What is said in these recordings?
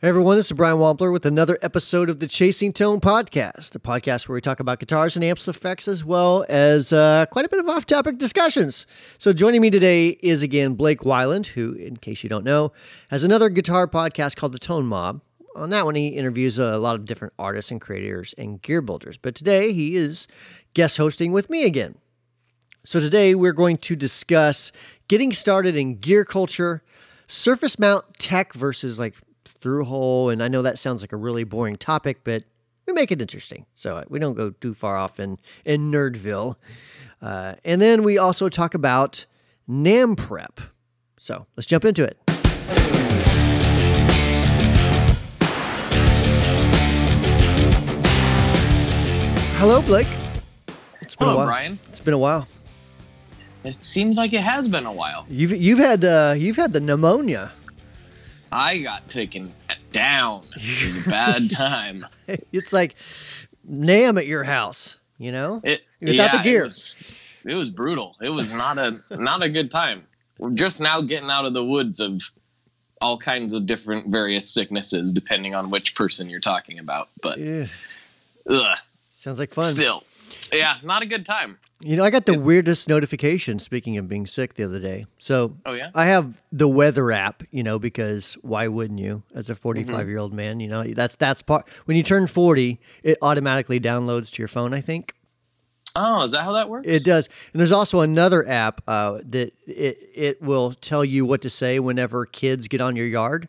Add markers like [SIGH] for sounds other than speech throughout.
Hey everyone, this is Brian Wampler with another episode of the Chasing Tone podcast, a podcast where we talk about guitars and amps effects as well as uh, quite a bit of off topic discussions. So, joining me today is again Blake Wyland, who, in case you don't know, has another guitar podcast called The Tone Mob. On that one, he interviews a lot of different artists and creators and gear builders. But today, he is guest hosting with me again. So, today we're going to discuss getting started in gear culture, surface mount tech versus like through hole. And I know that sounds like a really boring topic, but we make it interesting. So uh, we don't go too far off in, in Nerdville. Uh, and then we also talk about NAMM prep. So let's jump into it. Hello, Blake. It's been Hello, a while. Brian. It's been a while. It seems like it has been a while. You've you've had uh, you've had the pneumonia. I got taken down. It was a bad [LAUGHS] time. it's like NAMM at your house, you know? It, Without yeah, the gear. It was, it was brutal. It was not a not a good time. We're just now getting out of the woods of all kinds of different various sicknesses depending on which person you're talking about. But ugh, sounds like fun. Still, yeah, not a good time. You know, I got the it, weirdest notification. Speaking of being sick, the other day. So, oh yeah, I have the weather app. You know, because why wouldn't you? As a forty-five-year-old mm-hmm. man, you know, that's that's part. When you turn forty, it automatically downloads to your phone. I think. Oh, is that how that works? It does. And there's also another app uh, that it it will tell you what to say whenever kids get on your yard.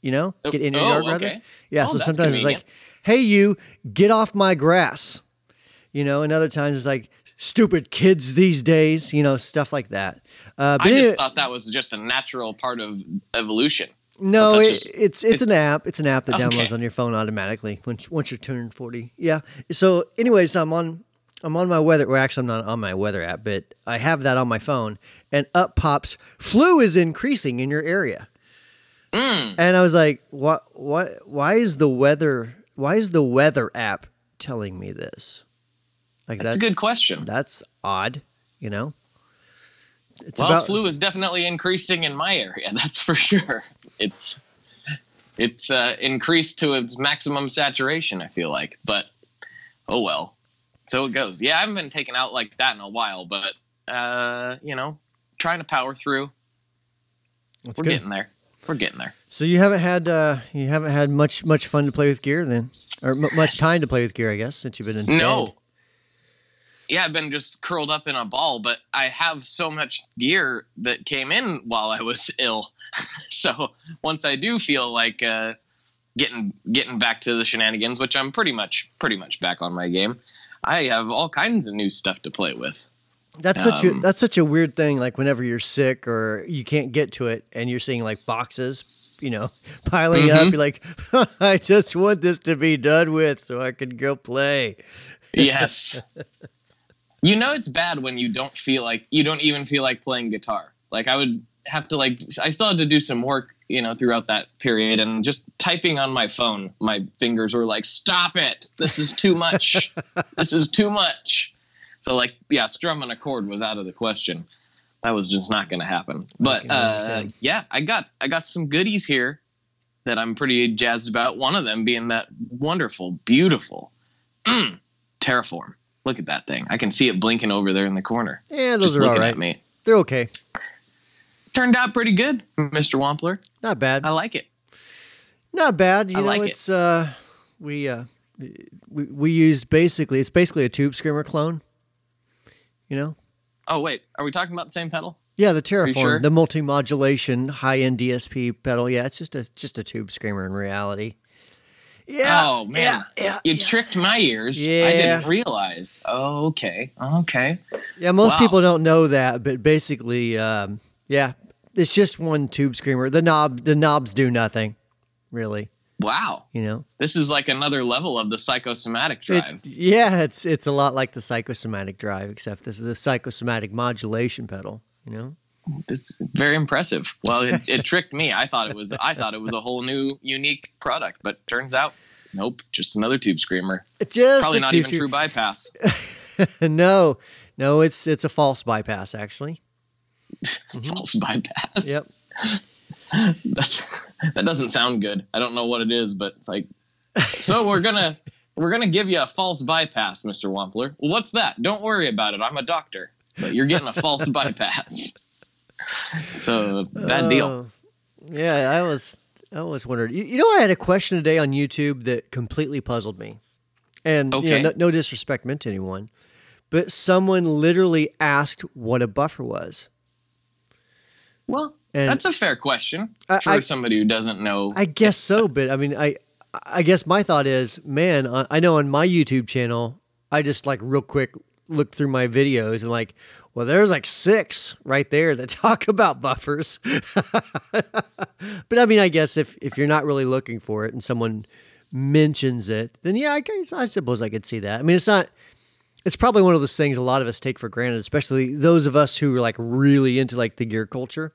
You know, oh, get in your oh, yard okay. rather. Yeah. Oh, so sometimes convenient. it's like, "Hey, you, get off my grass." You know, and other times it's like, stupid kids these days, you know, stuff like that. Uh, I just it, thought that was just a natural part of evolution. No, it, just, it's, it's, it's an app. It's an app that downloads okay. on your phone automatically once once you're turned forty. Yeah. So, anyways, I'm on I'm on my weather. Well, actually, I'm not on my weather app, but I have that on my phone, and up pops flu is increasing in your area. Mm. And I was like, what? What? Why is the weather? Why is the weather app telling me this? Like that's, that's a good question. That's odd, you know. It's well, about, flu is definitely increasing in my area. [LAUGHS] That's for sure. It's it's uh, increased to its maximum saturation. I feel like, but oh well. So it goes. Yeah, I haven't been taken out like that in a while, but uh, you know, trying to power through. That's We're good. getting there. We're getting there. So you haven't had uh, you haven't had much much fun to play with gear then, or m- much time to play with gear, I guess, since you've been in. No, yeah, I've been just curled up in a ball, but I have so much gear that came in while I was [LAUGHS] ill. so once I do feel like uh, getting getting back to the shenanigans, which I'm pretty much pretty much back on my game, I have all kinds of new stuff to play with. That's such um, a that's such a weird thing. Like whenever you're sick or you can't get to it, and you're seeing like boxes, you know, [LAUGHS] piling mm-hmm. up. You're like, [LAUGHS] I just want this to be done with so I can go play. Yes. You know it's bad when you don't feel like you don't even feel like playing guitar. Like I would have to like I still had to do some work, you know, throughout that period and just typing on my phone, my fingers were like, "Stop it. This is too much. [LAUGHS] this is too much." So like, yeah, strumming a chord was out of the question. That was just not going to happen. But uh, yeah, I got I got some goodies here that I'm pretty jazzed about. One of them being that wonderful, beautiful mm, Terraform. Look at that thing. I can see it blinking over there in the corner. Yeah, those Just are all right. At me. They're okay. Turned out pretty good, Mr. Wampler. Not bad. I like it. Not bad. You I know, like it's it. uh we uh we we used basically it's basically a tube screamer clone. You know? Oh wait, are we talking about the same pedal? Yeah, the Terraform, sure? the multi-modulation high-end DSP pedal. Yeah, it's just a just a tube screamer in reality. Yeah. Oh man, yeah, yeah, you yeah. tricked my ears. Yeah. I didn't realize. Oh, okay, okay. Yeah, most wow. people don't know that, but basically, um, yeah, it's just one tube screamer. The knob, the knobs do nothing, really. Wow. You know, this is like another level of the psychosomatic drive. It, yeah, it's it's a lot like the psychosomatic drive, except this is the psychosomatic modulation pedal. You know this is very impressive. Well, it, it [LAUGHS] tricked me. I thought it was I thought it was a whole new unique product, but turns out nope, just another tube screamer. Just probably not even true bypass. [LAUGHS] no, no, it's it's a false bypass actually. [LAUGHS] Mm-hmm. false bypass. Yep. That's that doesn't sound good. I don't know what it is, but it's like so we're gonna we're gonna give you a false bypass, Mr. Wampler. Well, what's that? Don't worry about it. I'm a doctor, but you're getting a false bypass. So bad deal. Oh, yeah, I was I always wondered. You, you know, I had a question today on YouTube that completely puzzled me, and you know, no, no disrespect meant to anyone, but someone literally asked what a buffer was. Well, And- that's a fair question I- for I- somebody who doesn't know. I guess so, but I mean, I I guess my thought is, man, I know on my YouTube channel, I just like real quick look through my videos and like, well, there's like six right there that [LAUGHS] talk about buffers. [LAUGHS] but I mean, I guess if if you're not really looking for it and someone mentions it, then yeah, I guess I suppose I could see that. I mean, it's not. It's probably one of those things a lot of us take for granted, especially those of us who are like really into like the gear culture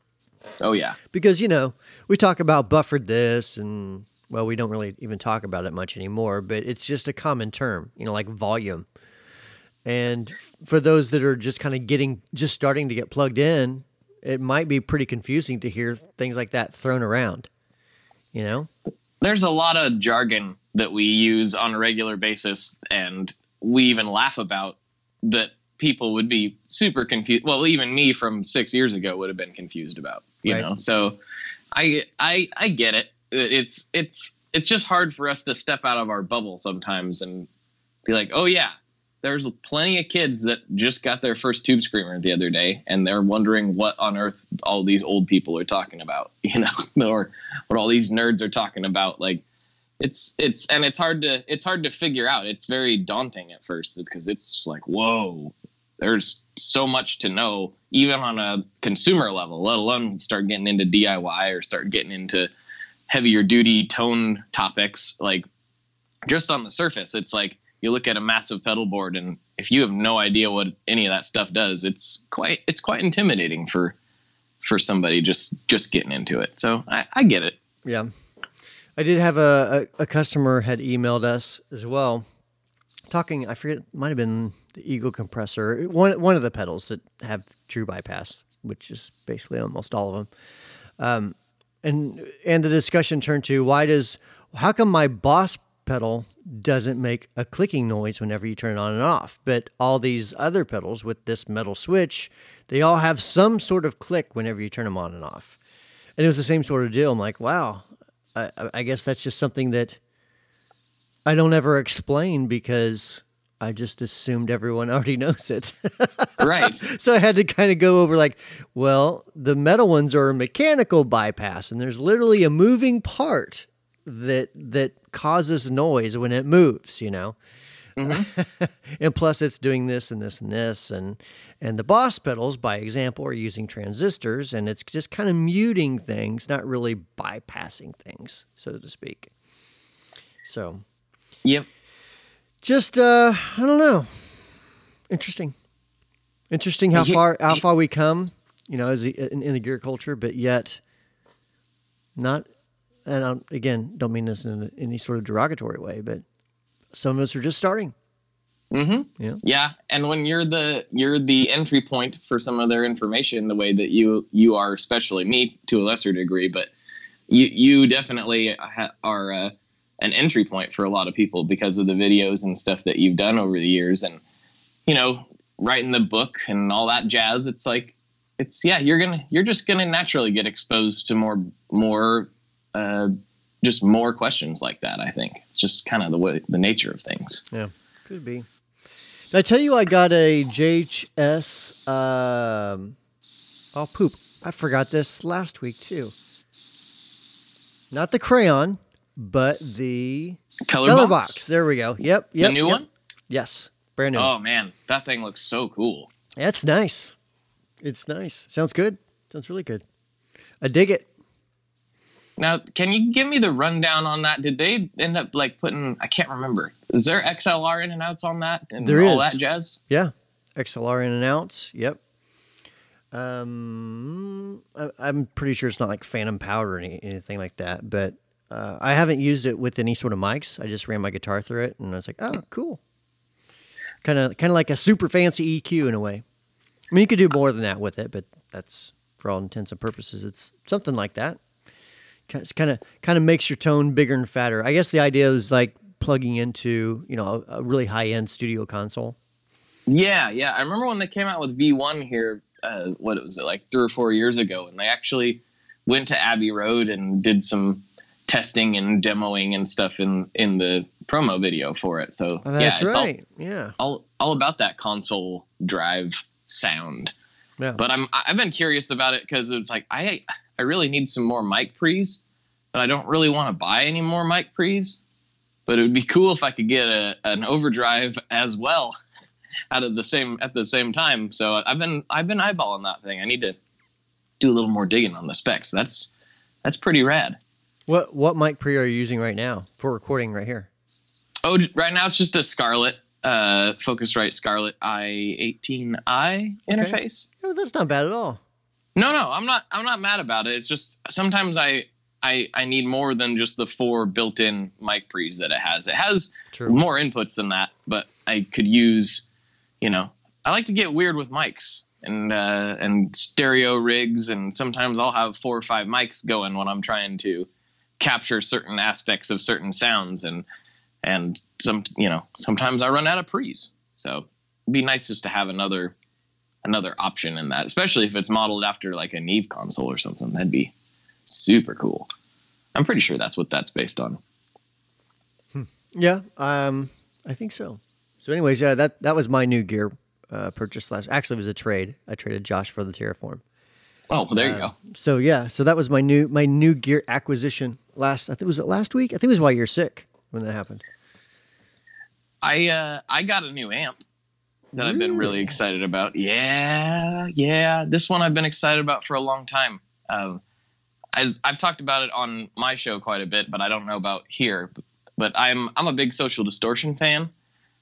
oh yeah, because you know we talk about buffered this and well we don't really even talk about it much anymore but it's just a common term you know like volume and for those that are just kind of getting just starting to get plugged in it might be pretty confusing to hear things like that thrown around you know there's a lot of jargon that we use on a regular basis, and we even laugh about that. People would be super confused. Well, even me from six years ago would have been confused about. You Right. know, so I I I get it. It's it's it's just hard for us to step out of our bubble sometimes and be like, oh yeah, there's plenty of kids that just got their first tube screamer the other day, and they're wondering what on earth all these old people are talking about, [LAUGHS] you know, or what all these nerds are talking about. Like, it's it's and it's hard to it's hard to figure out. It's very daunting at first because it's like, whoa, there's so much to know, even on a consumer level, let alone start getting into DIY or start getting into heavier duty tone topics. Like, just on the surface, it's like you look at a massive pedal board, and if you have no idea what any of that stuff does, it's quite it's quite intimidating for for somebody just just getting into it. So I, I get it. yeah i did have a, a, a customer had emailed us as well talking i forget might have been the eagle compressor one, one of the pedals that have true bypass which is basically almost all of them um, and and the discussion turned to why does how come my boss pedal doesn't make a clicking noise whenever you turn it on and off. But all these other pedals with this metal switch they all have some sort of click whenever you turn them on and off. And it was the same sort of deal. I'm like wow i, I- guess that's just something that i don't ever explain because i just assumed everyone [LAUGHS] already knows it. [LAUGHS] Right. so I had to kind of go over like, well, the metal ones are a mechanical bypass, and there's literally a moving part that that causes noise when it moves, you know. [LAUGHS] and plus, it's doing this and this and this, and and the boss pedals, by example, are using transistors, and it's just kind of muting things, not really bypassing things, so to speak. So yep. just uh, I don't know. Interesting. Interesting how far how far we come, you know, as in, in the gear culture, but yet not. And i again, don't mean this in any sort of derogatory way, but some of us are just starting. Mm-hmm. Yeah. Yeah, and when you're the you're the entry point for some of their information, the way that you you are, especially me to a lesser degree, but you you definitely ha- are uh, an entry point for a lot of people because of the videos and stuff that you've done over the years, and you know, writing the book and all that jazz. It's like it's yeah, you're gonna you're just gonna naturally get exposed to more more. Uh, just more questions like that. I think it's just kind of the way the nature of things. Yeah, could be. Did I tell you I got a JHS? Um, oh, poop! I forgot this last week too. Not the crayon, but the Color, color box, box. There we go. Yep, yep. the new yep. one. Yes, brand new. Oh man, that thing looks so cool. That's nice. It's nice. Sounds good. Sounds really good. I dig it. Now, can you give me the rundown on that? Did they end up like putting? I can't remember. Is there XLR in and outs on that and There all is. that jazz? Yeah. XLR in and outs. Yep. Um, I, I'm pretty sure it's not like phantom power or any, anything like that, but uh, I haven't used it with any sort of mics. I just ran my guitar through it, and I was like, oh, cool. Kind of, kind of like a super fancy EQ in a way. I mean, you could do more than that with it, but that's for all intents and purposes, it's something like that. Kind of kind of makes your tone bigger and fatter. I guess the idea is like plugging into you know a, a really high end studio console. Yeah, yeah. I remember when they came out with V1 here. Uh, what was it like three or four years ago? And they actually went to Abbey Road and did some testing and demoing and stuff in in the promo video for it. So Oh, that's yeah, it's right. yeah. all, all all about that console drive sound. Yeah. But I'm I've been curious about it because it's like I I really need some more mic pre's, but I don't really want to buy any more mic pre's. But it would be cool if I could get a, an overdrive as well [LAUGHS] out of the same at the same time. So I've been I've been eyeballing that thing. I need to do a little more digging on the specs. That's that's pretty rad. What what mic pre are you using right now for recording right here? Oh, right now it's just a Scarlett, uh, Focusrite Scarlett 18i8 interface. Oh, that's not bad at all. No, no, I'm not. I'm not mad about it. It's just sometimes I, I, I need more than just the four built-in mic pre's that it has. It has True. more inputs than that, but I could use, you know, I like to get weird with mics and uh, and stereo rigs, and sometimes I'll have four or five mics going when I'm trying to capture certain aspects of certain sounds, and and some you know sometimes I run out of pre's, so it'd be nice just to have another another option in that, especially if it's modeled after like a Neve console or something. That'd be super cool. I'm pretty sure that's what that's based on. Yeah, um, I think so. So, anyways, yeah, that that was my new gear uh, purchase last. Actually, it was a trade. I traded Josh for the Terraform. Oh, well, there you Uh, go. So yeah, so that was my new my new gear acquisition last. I think was it last week. I think it was while you're sick when that happened. I uh, I got a new amp that I've been really excited about. Yeah, yeah. This one I've been excited about for a long time. Um, I, I've talked about it on my show quite a bit, but I don't know about here. But, but I'm I'm a big Social Distortion fan.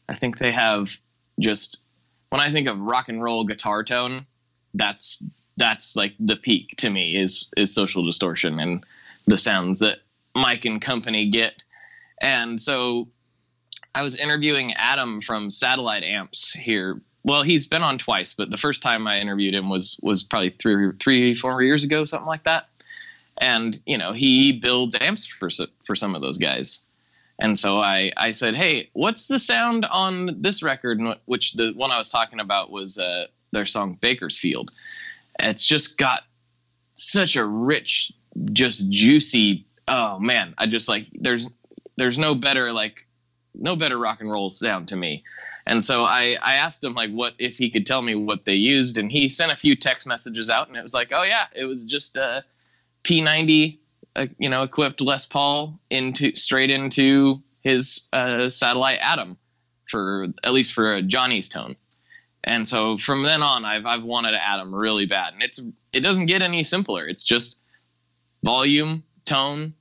I think they have just when I think of rock and roll guitar tone, that's that's like the peak to me is is Social Distortion and the sounds that Mike and company get. And so I was interviewing Adam from Satellite Amps here. Well, he's been on twice, but the first time I interviewed him was was probably three, three, four years ago, something like that. And you know, he builds amps for for some of those guys. And so I I said, hey, what's the sound on this record? Which the one I was talking about was uh, their song Bakersfield. It's just got such a rich, just juicy. Oh man, I just like there's there's no better like no better rock and roll sound to me. And so I, I asked him like what if he could tell me what they used, and he sent a few text messages out, and it was like, oh yeah, it was just a P90, uh, you know, equipped Les Paul into straight into his uh, satellite Atom for at least for Johnny's tone. And so from then on, I've I've wanted an Atom really bad, and it's it doesn't get any simpler. It's just volume, tone,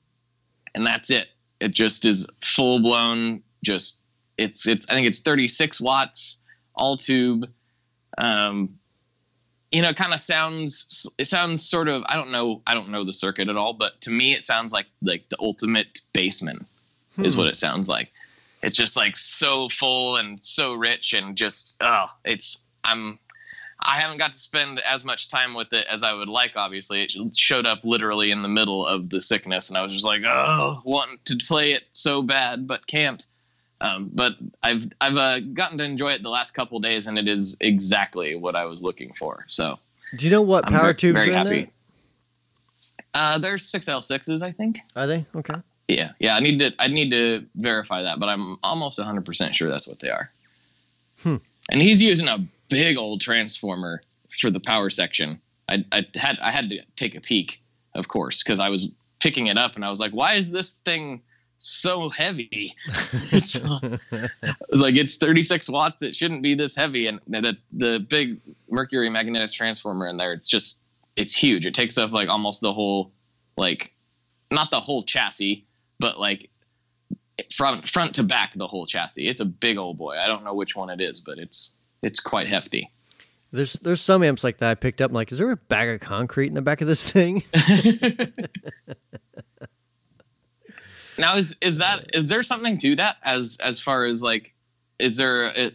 and that's it. It just is full blown. Just it's it's I think it's 36 watts, all tube. Um, you know, kind of sounds it sounds sort of I don't know I don't know the circuit at all, but to me it sounds like like the ultimate bassman is Hmm. what it sounds like. It's just like so full and so rich and just oh, it's I'm I haven't got to spend as much time with it as I would like. Obviously, it showed up literally in the middle of the sickness, and I was just like, oh, wanting to play it so bad, but can't. Um, but I've I've uh, gotten to enjoy it the last couple days, and it is exactly what I was looking for. So Do you know what I'm power very, tubes very are in happy. Uh, there's six L sixes, I think. Are they okay? Yeah, yeah. I need to I need to verify that, but I'm almost 100 percent sure that's what they are. Hmm. And he's using a big old transformer for the power section. I, I had I had to take a peek, of course, because I was picking it up and I was like, why is this thing so heavy? [LAUGHS] it's, uh, it was like it's 36 watts. It shouldn't be this heavy. And the the big mercury magnetic transformer in there, it's just it's huge. It takes up like almost the whole like not the whole chassis, but like front front to back the whole chassis. It's a big old boy. I don't know which one it is, but it's it's quite hefty. There's there's some amps like that I picked up. I'm like, is there a bag of concrete in the back of this thing? [LAUGHS] [LAUGHS] Now is is that is there something to that as as far as like is there a,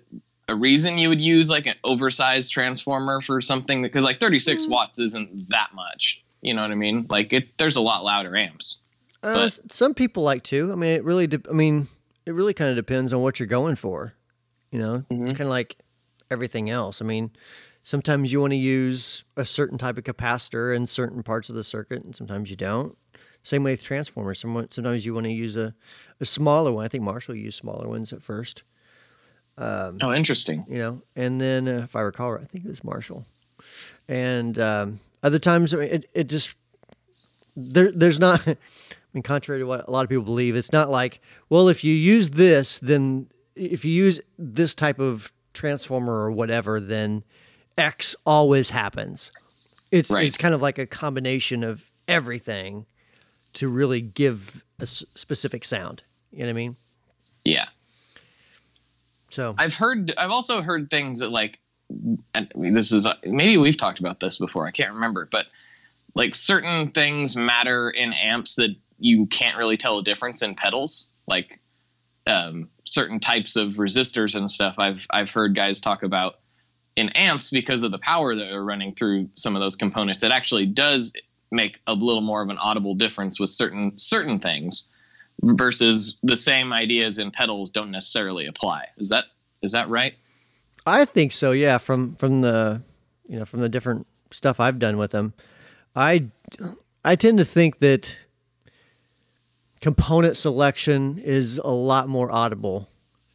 a reason you would use like an oversized transformer for something because like 36 watts isn't that much You know what I mean? Like it, there's a lot louder amps. Uh, But- some people like to. I mean, it really. De- I mean, it really kind of depends on what you're going for. You know, it's Mhm. kind of like everything else. I mean, sometimes you want to use a certain type of capacitor in certain parts of the circuit, and sometimes you don't. Same way with transformers. Sometimes you want to use a, a smaller one. I think Marshall used smaller ones at first. Um, Oh, interesting. you know, and then uh, if I recall, right, I think it was Marshall. And um, other times, I mean, it it just there there's not. [LAUGHS] I mean, contrary to what a lot of people believe, it's not like well, if you use this, then if you use this type of transformer or whatever, then X always happens. It's Right. it's kind of like a combination of everything to really give a s- specific sound. You know what I mean? Yeah. So I've heard. I've also heard things that like, and I mean, this is maybe we've talked about this before. I can't remember, but like certain things matter in amps that you can't really tell a difference in pedals. Like um, certain types of resistors and stuff. I've I've heard guys talk about in amps because of the power that are running through some of those components. It actually does make a little more of an audible difference with certain certain things versus the same ideas in pedals don't necessarily apply. Is that is that right? I think so. Yeah, from from the you know from the different stuff I've done with them, I I tend to think that component selection is a lot more audible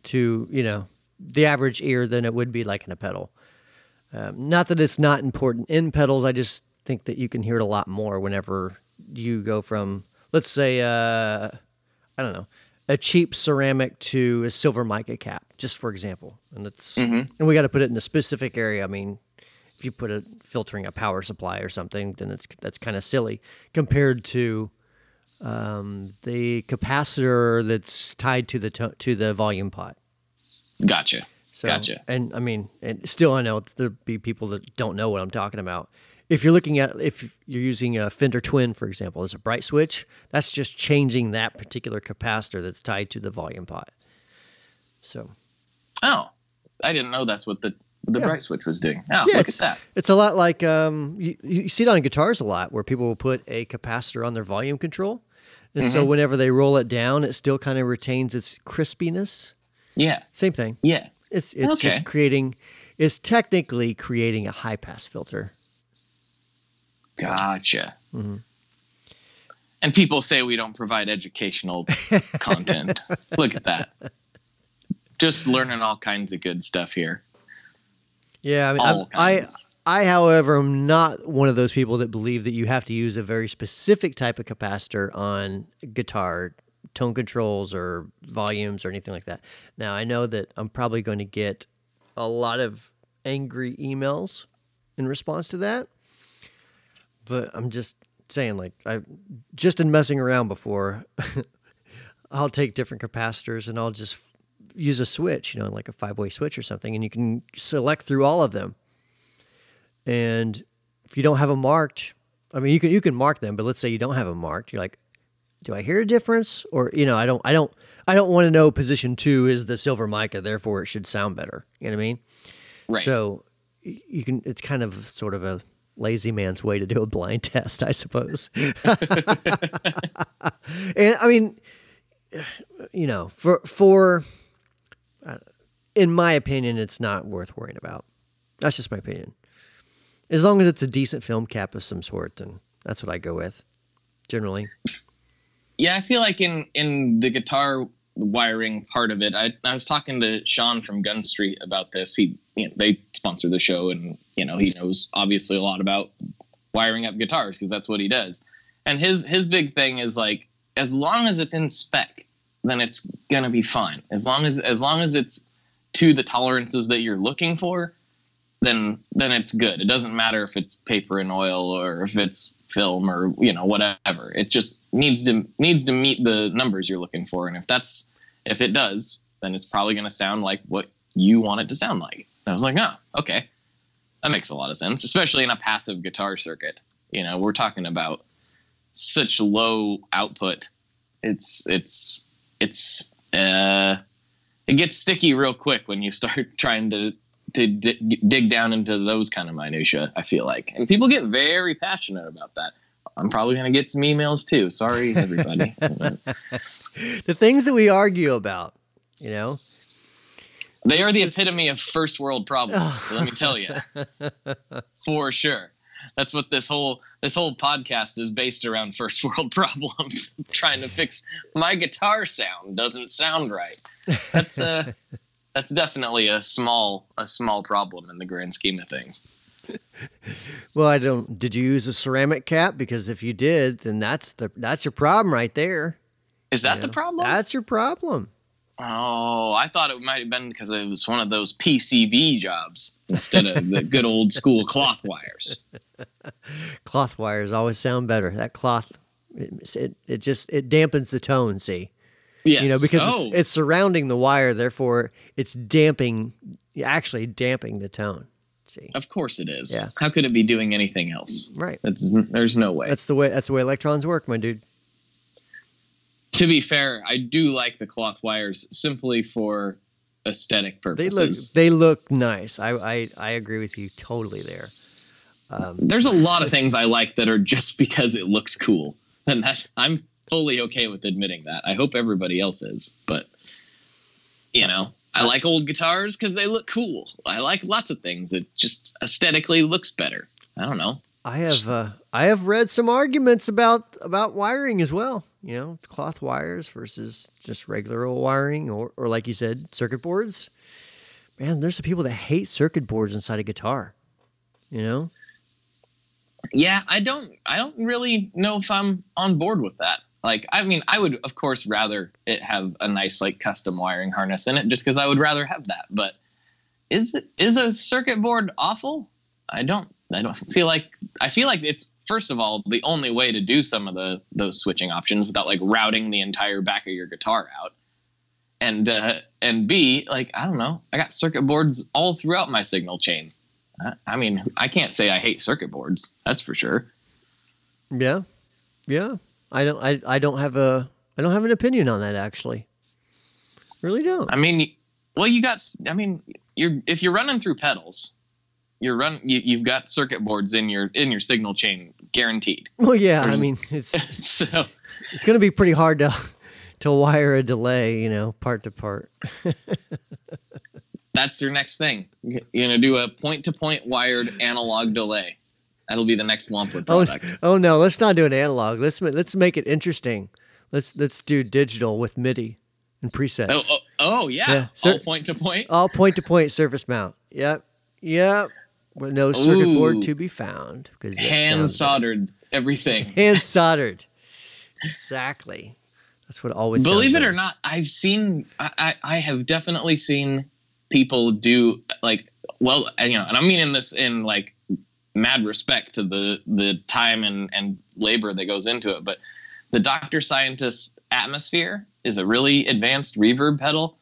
to you know the average ear than it would be like in a pedal. Um, not that it's not important in pedals. I just think that you can hear it a lot more whenever you go from let's say uh, I don't know a cheap ceramic to a silver mica cap, just for example. And it's Mhm. and we got to put it in a specific area. I mean, if you put it filtering a power supply or something, then it's that's kind of silly compared to um, the capacitor that's tied to the to, to the volume pot. Gotcha. So, Gotcha. And I mean, and still, I know there'll be people that don't know what I'm talking about. If you're looking at, if you're using a Fender Twin, for example, as a bright switch, that's just changing that particular capacitor that's tied to the volume pot. So, Oh, I didn't know that's what the the Yeah. bright switch was doing. Oh, yeah, look at that. it's a lot like um, you, you see it on guitars a lot where people will put a capacitor on their volume control. And so Mm-hmm. whenever they roll it down, it still kind of retains its crispiness. Yeah. Same thing. Yeah. It's it's Okay. just creating it's technically creating a high pass filter. Gotcha. Mm-hmm. And people say we don't provide educational [LAUGHS] content. Look at that. Just learning all kinds of good stuff here. Yeah, I mean, I. I, however, am not one of those people that believe that you have to use a very specific type of capacitor on guitar, tone controls, or volumes, or anything like that. Now, I know that I'm probably going to get a lot of angry emails in response to that, but I'm just saying, like, I just in messing around before, [LAUGHS] I'll take different capacitors and I'll just use a switch, you know, like a five way switch or something, and you can select through all of them. And if you don't have them marked, I mean, you can you can mark them, but let's say you don't have them marked, you're like, do I hear a difference? Or you know, I don't, I don't, I don't want to know position two is the silver mica, therefore it should sound better. You know what I mean? Right. So you can. It's kind of sort of a lazy man's way to do a blind [LAUGHS] test, I suppose. [LAUGHS] and I mean, you know, for for, uh, in my opinion, it's not worth worrying about. That's just my opinion. As long as it's a decent film cap of some sort, then that's what I go with. Generally, Yeah, I feel like in in the guitar wiring part of it, I, I was talking to Sean from Gun Street about this. He, you know, they sponsor the show, and you know, he knows obviously a lot about wiring up guitars because that's what he does. And his his big thing is like, as long as it's in spec, then it's gonna be fine. As long as as long as it's to the tolerances that you're looking for, then then it's good. It doesn't matter if it's paper and oil or if it's film or you know whatever. It just needs to needs to meet the numbers you're looking for, and if that's if it does, then it's probably going to sound like what you want it to sound like. And I was like, oh, okay, that makes a lot of sense, especially in a passive guitar circuit. You know, we're talking about such low output. It's it's it's uh, it gets sticky real quick when you start [LAUGHS] trying to to di- dig down into those kind of minutia. I feel like, and people get very passionate about that, I'm probably going to get some emails too. Sorry, everybody. [LAUGHS] [LAUGHS] the things that we argue about, you know, they are the epitome of first world problems. [LAUGHS] let me tell you, for sure. That's what this whole this whole podcast is based around first world problems. trying to fix my guitar sound doesn't sound right. That's uh that's definitely a small a small problem in the grand scheme of things. [LAUGHS] well, I don't. Did you use a ceramic cap? Because if you did, then that's the that's your problem right there. Is that you know, the problem? That's your problem. Oh, I thought it might have been because it was one of those PCB jobs instead of the good old school cloth wires. [LAUGHS] cloth wires always sound better. That cloth, it, it, it just it dampens the tone. See, yes. you know because oh. it's, it's surrounding the wire, therefore it's damping, actually damping the tone. See, of course it is. Yeah. How could it be doing anything else? Right. It's, there's no way. That's the way. That's the way electrons work, my dude to be fair, I do like the cloth wires simply for aesthetic purposes. They look they look nice. I I, I agree with you totally there. Um, There's a lot of things I like that are just [LAUGHS] because it looks cool, and that I'm fully okay with admitting that. I hope everybody else is, but you know, I like old guitars because they look cool. I like lots of things that just aesthetically looks better. I don't know. I have uh, I have read some arguments about about wiring as well. You know, cloth wires versus just regular old wiring, or or like you said, circuit boards. Man, there's some people that hate circuit boards inside a guitar. You know. Yeah, I don't. I don't really know if I'm on board with that. Like, I mean, I would of course rather it have a nice like custom wiring harness in it, just because I would rather have that. But is is a circuit board awful? I don't I don't feel like I feel like it's first of all the only way to do some of the those switching options without like routing the entire back of your guitar out. And uh, and B, like I don't know, I got circuit boards all throughout my signal chain. I, I mean, I can't say I hate circuit boards. That's for sure. Yeah, yeah. I don't. I, I don't have a. I don't have an opinion on that actually. Really don't. I mean, well, you got. I mean, you're if you're running through pedals, you're run you, you've got circuit boards in your in your signal chain guaranteed. Well, yeah, I mean [LAUGHS] it's so it's going to be pretty hard to to wire a delay, you know, part to part. [LAUGHS] That's your next thing. You're going to do a point to point wired analog delay. That'll be the next Wampler oh, product. Oh, oh no, let's not do an analog. Let's let's make it interesting. Let's let's do digital with MIDI and presets. Oh, oh, oh yeah. yeah. All point to point. All point to point surface mount. Yep. Yep. With no circuit Ooh. board to be found because hand soldered everything. [LAUGHS] Hand soldered. exactly. That's what always. Believe it or not, I've seen. I, I have definitely seen people do like well, you know, and I mean in this in like mad respect to the the time and and labor that goes into it, but the Doctor Scientist Atmosphere is a really advanced reverb pedal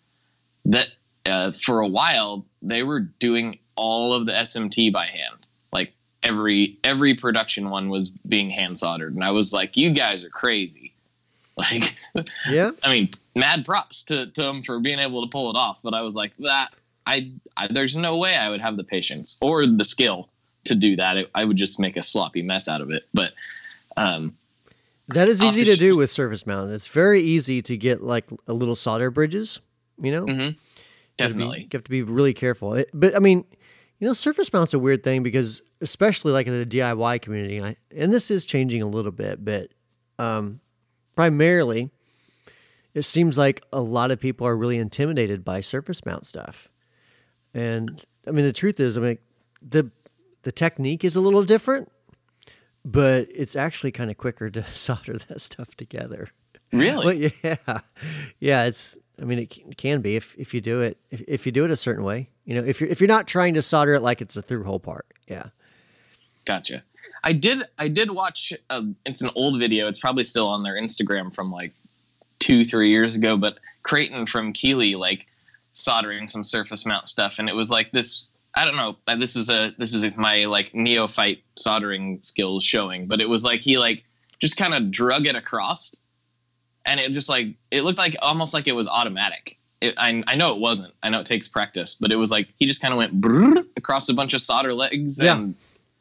that uh, for a while they were doing all of the SMT by hand. Like every every production one was being hand soldered, and I was like, "You guys are crazy." [LAUGHS] Like, yeah. I mean, mad props to, to them for being able to pull it off, but I was like, that I, I there's no way I would have the patience or the skill to do that. It, I would just make a sloppy mess out of it. But um, that is easy to do with surface mount. It's very easy to get like a little solder bridges. You know, mm-hmm. definitely. You have, be, you have to be really careful. It, but I mean, you know, surface mount's a weird thing because, especially like in the DIY community, I, and this is changing a little bit, but um, primarily, it seems like a lot of people are really intimidated by surface mount stuff. And I mean, the truth is, I mean, the the technique is a little different, but it's actually kind of quicker to [LAUGHS] solder that stuff together. Really? yeah, yeah. It's I mean, it can be if, if you do it if, if you do it a certain way. You know, if you're if you're not trying to solder it like it's a through hole part. Yeah. Gotcha. I did I did watch. Uh, it's an old video. It's probably still on their Instagram from like two three years ago. But Creighton from Keeley like soldering some surface mount stuff, and it was like this. I don't know. Uh, this is a this is my like neophyte soldering skills showing, but it was like he like just kind of drug it across and it just like it looked like almost like it was automatic. It, I, I know it wasn't. I know it takes practice, but it was like he just kind of went across a bunch of solder legs and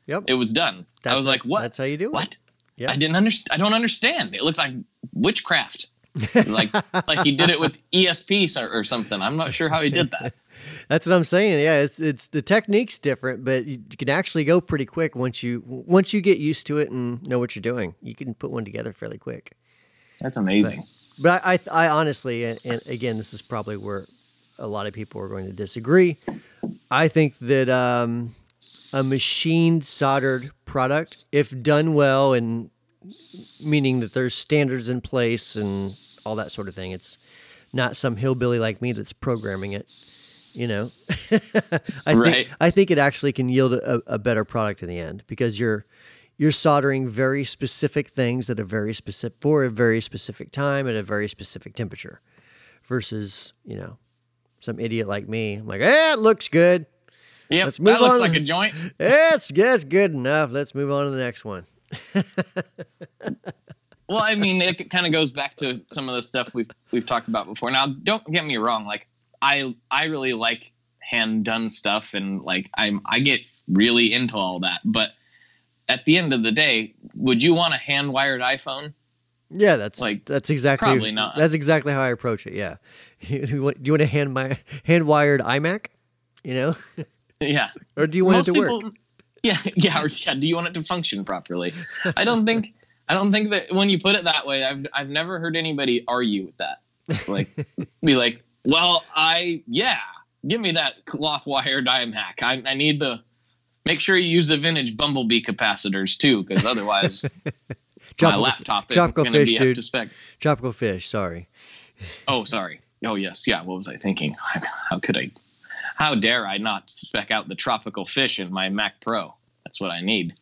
yep. it was done. That's I was like, what? That's how you do what? Yeah. I didn't understand. I don't understand. It looked like witchcraft. [LAUGHS] like like he did it with ESP or, or something. I'm not sure how he did that. That's what I'm saying. Yeah, it's it's the technique's different, but you can actually go pretty quick once you once you get used to it and know what you're doing. You can put one together fairly quick. That's amazing. But, but I, I, I honestly, and, and again, this is probably where a lot of people are going to disagree. I think that um, a machine soldered product, if done well, and meaning that there's standards in place and all that sort of thing, it's not some hillbilly like me that's programming it. You know, [LAUGHS] I Right. think I think it actually can yield a, a better product in the end because you're you're soldering very specific things at a very specific for a very specific time at a very specific temperature, versus you know some idiot like me. I'm like, eh, it looks good. yeah that looks on. like a joint. Eh, it's, it's good enough. Let's move on to the next one. Well, I mean, it kind of goes back to some of the stuff we've we've talked about before. Now, don't get me wrong. Like, I I really like hand done stuff, and like I'm I get really into all that. But at the end of the day, would you want a hand wired iPhone? Yeah, that's Like, that's exactly probably not. That's exactly how I approach it. Yeah, [LAUGHS] you want, do you want a hand my hand wired iMac? You know, [LAUGHS] Yeah, or do you want it to work? [LAUGHS] Yeah, yeah, or, yeah. Do you want it to function properly? I don't think. I don't think that when you put it that way, I've I've never heard anybody argue with that. Like, be like, well, I yeah, give me that cloth wired iMac. I I need the. Make sure you use the vintage Bumblebee capacitors too, because otherwise [LAUGHS] my laptop isn't going to fish, be dude. up to spec. Tropical fish. Sorry. Oh, sorry. Oh, yes. Yeah. What was I thinking? [LAUGHS] How could I? How dare I not spec out the tropical fish in my Mac Pro? That's what I need.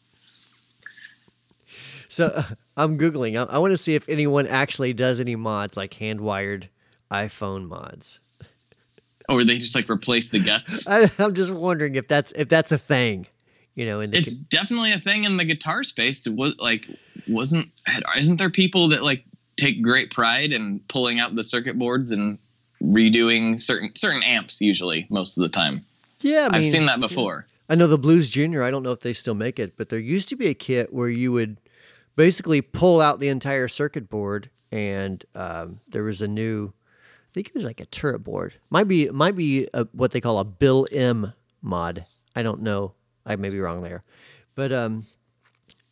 So uh, [LAUGHS] I'm googling. I, I want to see if anyone actually does any mods like hand wired iPhone mods. Or they just like replace the guts. [LAUGHS] I, I'm just wondering if that's if that's a thing. You know, in the It's definitely a thing in the guitar space. It was like, wasn't isn't there people that like take great pride in pulling out the circuit boards and redoing certain certain amps usually most of the time. yeah. I mean, I've seen that before. I know the Blues Junior. I don't know if they still make it, but there used to be a kit where you would basically pull out the entire circuit board, and um, there was a new. I think it was like a turret board. Might be might be a, what they call a Bill M mod. I don't know. I may be wrong there, but um,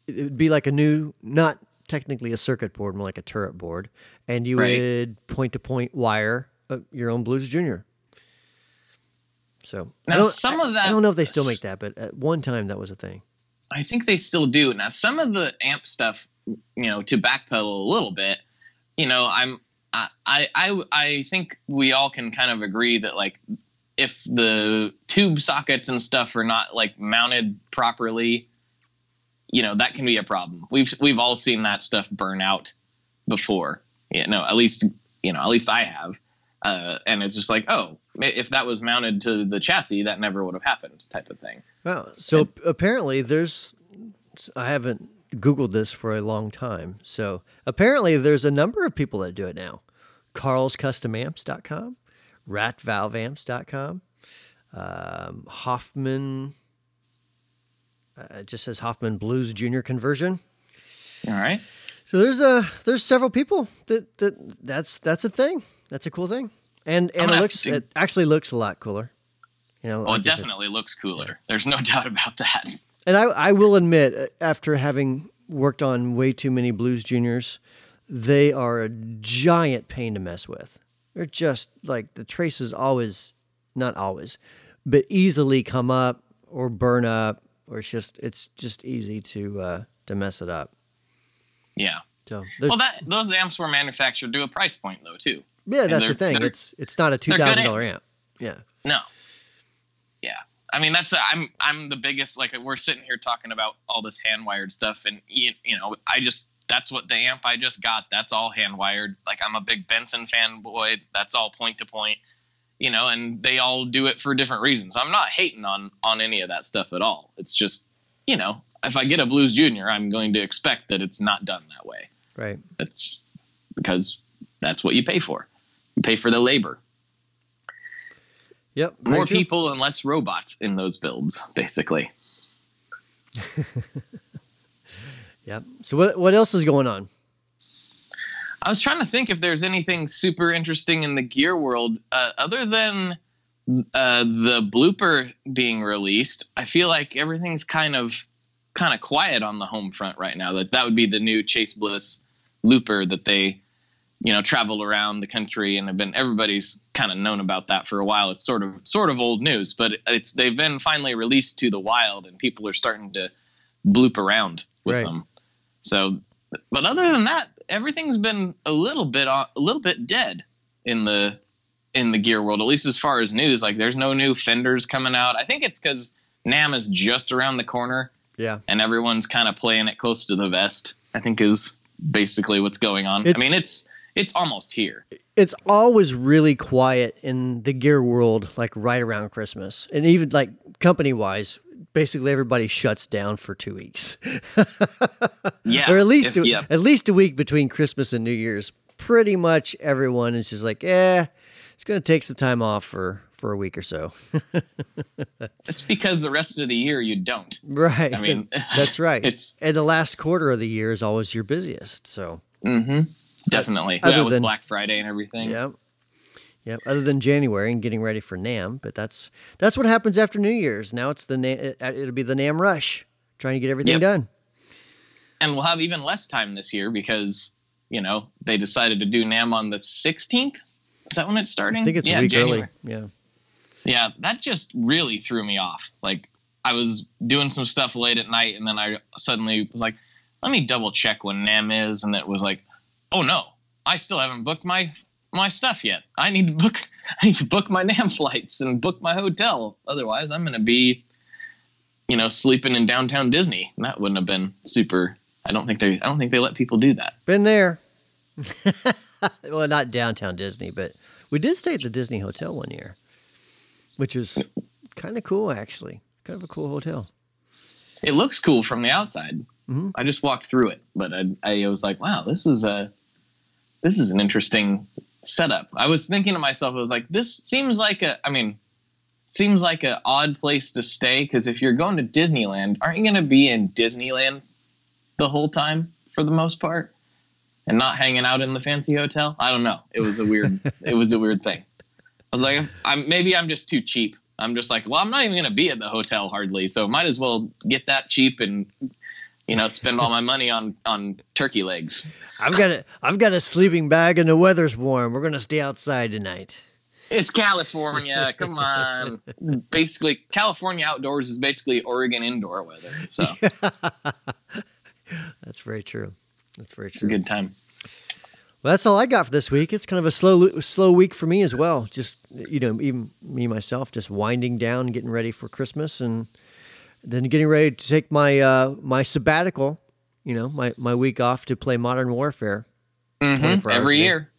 it would be like a new, not technically a circuit board, more like a turret board, and you Right. would point to point wire uh, your own Blues Junior. So Now some of that I don't know if they still make that, but at one time that was a thing. I think they still do. Now, some of the amp stuff, you know, to backpedal a little bit, you know, I'm, I, I, I, think we all can kind of agree that like, if the tube sockets and stuff are not like mounted properly, you know, that can be a problem. We've, we've all seen that stuff burn out before. Yeah, no, at least, you know, at least I have. Uh, and it's just like, oh, if that was mounted to the chassis, that never would have happened, type of thing. Wow. So apparently there's I haven't googled this for a long time. So apparently there's a number of people that do it now. carlscustomamps.com, ratvalveamps.com, um, Hoffman uh, it just says Hoffman Blues Junior conversion. All right. So there's a there's several people that, that that's that's a thing. That's a cool thing. And and it looks to- it actually looks a lot cooler. You know, Oh, like it definitely looks cooler. There's no [LAUGHS] doubt about that. And I, I will admit, uh, after having worked on way too many Blues Juniors, they are a giant pain to mess with. They're just like the traces always, not always, but easily come up or burn up, or it's just it's just easy to uh, to mess it up. Yeah. So Well, that those amps were manufactured to a price point though too. yeah, that's the thing. It's it's not a two thousand dollar amp. Yeah. No. Yeah. I mean, that's I'm I'm the biggest. Like we're sitting here talking about all this hand wired stuff, and you, you know, I just that's what the amp I just got. That's all hand wired. Like I'm a big Benson fanboy. That's all point to point. You know, and they all do it for different reasons. I'm not hating on on any of that stuff at all. It's just, you know, if I get a Blues Junior, I'm going to expect that it's not done that way. Right. That's because that's what you pay for. You pay for the labor. Yep. More people and less robots in those builds, basically. [LAUGHS] Yep. So what what else is going on? I was trying to think if there's anything super interesting in the gear world uh, other than uh, the blooper being released. I feel like everything's kind of kind of quiet on the home front right now. That that would be the new Chase Bliss looper that they you know travel around the country and have been everybody's kind of known about that for a while. It's sort of sort of old news, but it's they've been finally released to the wild and people are starting to bloop around with Right. them. So, but other than that, everything's been a little bit uh, a little bit dead in the in the gear world, at least as far as news. Like, there's no new fenders coming out. I think it's because NAMM is just around the corner Yeah. and everyone's kind of playing it close to the vest. I think is basically what's going on. It's- I mean, it's it's almost here. It's always really quiet in the gear world, like right around Christmas, and even like company wise, basically everybody shuts down for two weeks, [LAUGHS] Yeah, or at least if- a, yeah. at least a week between Christmas and New Year's. Pretty much everyone is just like, yeah, it's going to take some time off for for a week or so. [LAUGHS] that's because the rest of the year you don't. right. I mean, [LAUGHS] that's right. It's and the last quarter of the year is always your busiest. So hmm definitely other yeah, with than- Black Friday and everything. Yep. Yep. Other than January and getting ready for NAMM, but that's that's what happens after New Year's. Now it's the Na- it- it'll be the NAMM rush, trying to get everything Yep. done. and we'll have even less time this year because you know they decided to do NAMM on the 16th. Is that when it's starting? I think it's yeah, January. early. Yeah. Yeah, that just really threw me off. Like I was doing some stuff late at night, and then I suddenly was like, "Let me double check when NAMM is," and it was like, "Oh no, I still haven't booked my my stuff yet. I need to book. [LAUGHS] I need to book my [LAUGHS] NAMM flights and book my hotel. Otherwise, I'm going to be, you know, sleeping in downtown Disney. And that wouldn't have been super. I don't think they. I don't think they let people do that. Been there. [LAUGHS] well, not downtown Disney, but we did stay at the Disney Hotel one year, which is kind of cool actually. Kind of a cool hotel. it looks cool from the outside. Mhm. I just walked through it, but I, I was like, wow, this is a this is an interesting setup. I was thinking to myself, I was like, this seems like a, I mean, seems like an odd place to stay because if you're going to Disneyland, aren't you going to be in Disneyland the whole time for the most part, and not hanging out in the fancy hotel? I don't know. It was a weird, [LAUGHS] it was a weird thing. I was like, I'm maybe I'm just too cheap. I'm just like, well, I'm not even going to be at the hotel hardly, so might as well get that cheap and you know spend all my money on on turkey legs. I've got a I've got a sleeping bag and the weather's warm. We're gonna stay outside tonight. It's California. Come on. Basically, California outdoors is basically Oregon indoor weather. So [LAUGHS] That's very true. That's very true. it's a good time. Well, that's all I got for this week. It's kind of a slow, slow week for me as well. Just you know, even me myself, just winding down, getting ready for Christmas, and then getting ready to take my uh, my sabbatical. You know, my my week off to play Modern Warfare. Mhm. Every day. year.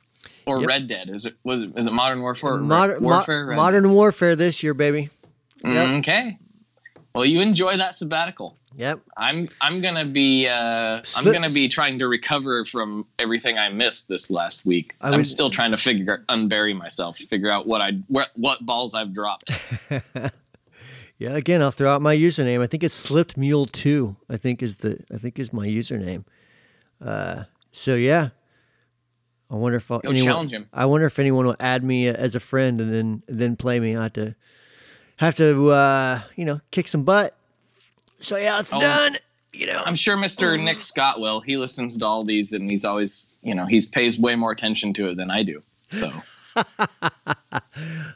Or Yep. Red Dead. Is it was it is it Modern Warfare? Modern Warfare. Red Modern Warfare this year, baby. Yep. Okay. Well, you enjoy that sabbatical. Yep. I'm I'm gonna be uh, I'm gonna be trying to recover from everything I missed this last week. I I'm still trying to figure unbury myself, figure out what I what, what balls I've dropped. [LAUGHS] Yeah. Again, I'll throw out my username. I think it's Slipped Mule Two. I think is the I think is my username. Uh, so yeah. I wonder if I'll, Go challenge him. I wonder if anyone will add me as a friend and then then play me. I have to have to uh, you know kick some butt. So yeah, it's Oh. done. You know. I'm sure Mr. Nick Scott will. He listens to all these, and he's always, you know, he's pays way more attention to it than I do. So, [LAUGHS]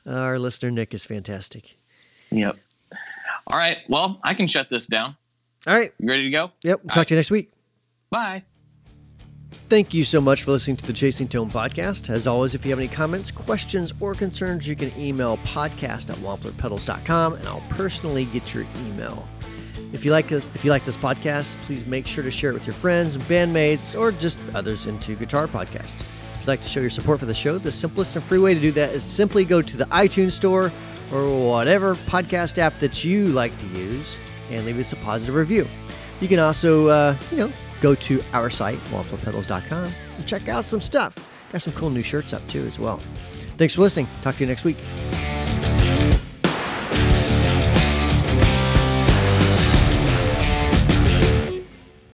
Our listener Nick is fantastic. yep. All right. Well, I can shut this down. All right. You ready to go? Yep. We'll talk to you next week. Bye. Thank you so much for listening to the Chasing Tone podcast. As always, if you have any comments, questions, or concerns, you can email podcast at wamplerpedals.com and I'll personally get your email. If you like if you like this podcast, please make sure to share it with your friends and bandmates or just others into guitar podcast. If you'd like to show your support for the show, the simplest and free way to do that is simply go to the iTunes store or whatever podcast app that you like to use and leave us a positive review. You can also, uh, you know, go to our site, wamplerpedals.com, and check out some stuff. Got some cool new shirts up too as well. Thanks for listening. Talk to you next week.